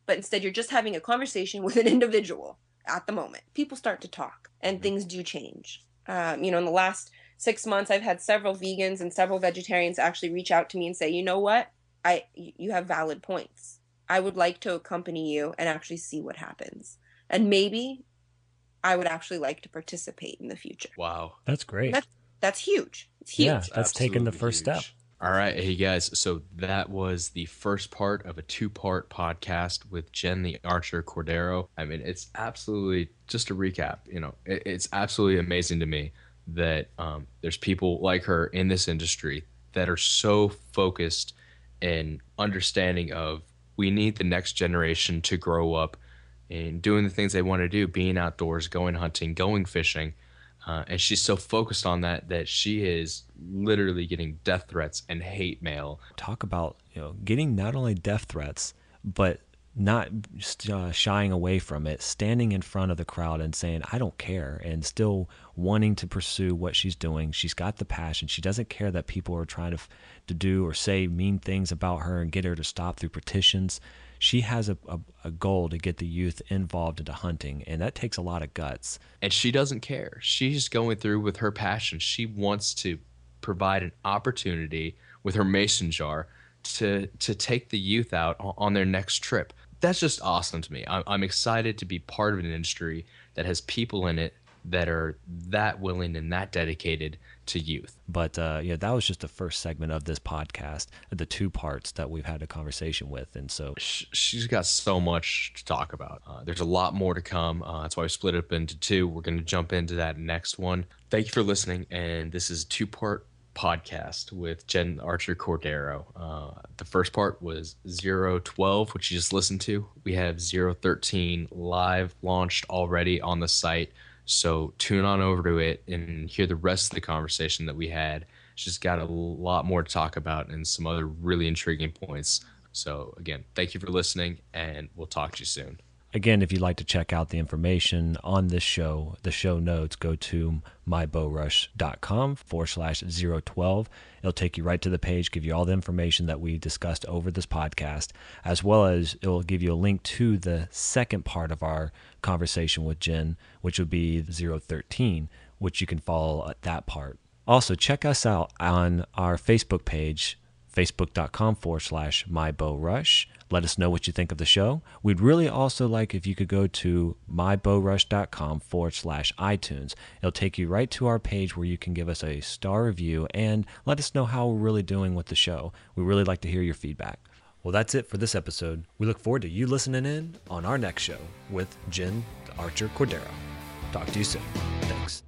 but instead you're just having a conversation with an individual at the moment, people start to talk and mm-hmm. things do change. Um, you know, in the last six months, I've had several vegans and several vegetarians actually reach out to me and say, you know what, I you have valid points. I would like to accompany you and actually see what happens. And maybe I would actually like to participate in the future. Wow. That's great. That's, that's huge. It's huge. Yeah, that's Absolutely taking the first huge. step. All right, hey guys. So that was the first part of a two-part podcast with Jen the Archer Cordaro. I mean, it's absolutely just a recap. You know, it, it's absolutely amazing to me that um, there's people like her in this industry that are so focused and understanding of we need the next generation to grow up and doing the things they want to do, being outdoors, going hunting, going fishing uh, and she's so focused on that that she is literally getting death threats and hate mail. Talk about you know getting not only death threats but not uh, shying away from it, standing in front of the crowd and saying, I don't care, and still wanting to pursue what she's doing. She's got the passion. She doesn't care that people are trying to, to do or say mean things about her and get her to stop through petitions she has a, a, a, goal to get the youth involved into hunting, and that takes a lot of guts. And she doesn't care. She's going through with her passion. She wants to provide an opportunity with her mason jar to to take the youth out on their next trip. That's just awesome to me. I'm, I'm excited to be part of an industry that has people in it that are that willing and that dedicated to youth. But uh, yeah, that was just the first segment of this podcast, the two parts that we've had a conversation with, and so she's got so much to talk about. Uh, there's a lot more to come. Uh, that's why we split it up into two. We're going to jump into that next one. Thank you for listening, and this is two part podcast with Jen Archer Cordaro. Uh, the first part was 012, which you just listened to. We have 013 live launched already on the site. So tune on over to it and hear the rest of the conversation that we had. She's got a lot more to talk about and some other really intriguing points. So again, thank you for listening, and we'll talk to you soon. Again, if you'd like to check out the information on this show, the show notes, go to mybowrush.com forward slash 012. It'll take you right to the page, give you all the information that we discussed over this podcast, as well as it will give you a link to the second part of our conversation with Jen, which would be 013, which you can follow at that part. Also, check us out on our Facebook page, facebook.com forward slash mybowrush. Let us know what you think of the show. We'd really also like if you could go to mybowrush.com forward slash iTunes. It'll take you right to our page where you can give us a star review and let us know how we're really doing with the show. We really like to hear your feedback. Well, that's it for this episode. We look forward to you listening in on our next show with Jen Archer Cordaro. Talk to you soon. Thanks.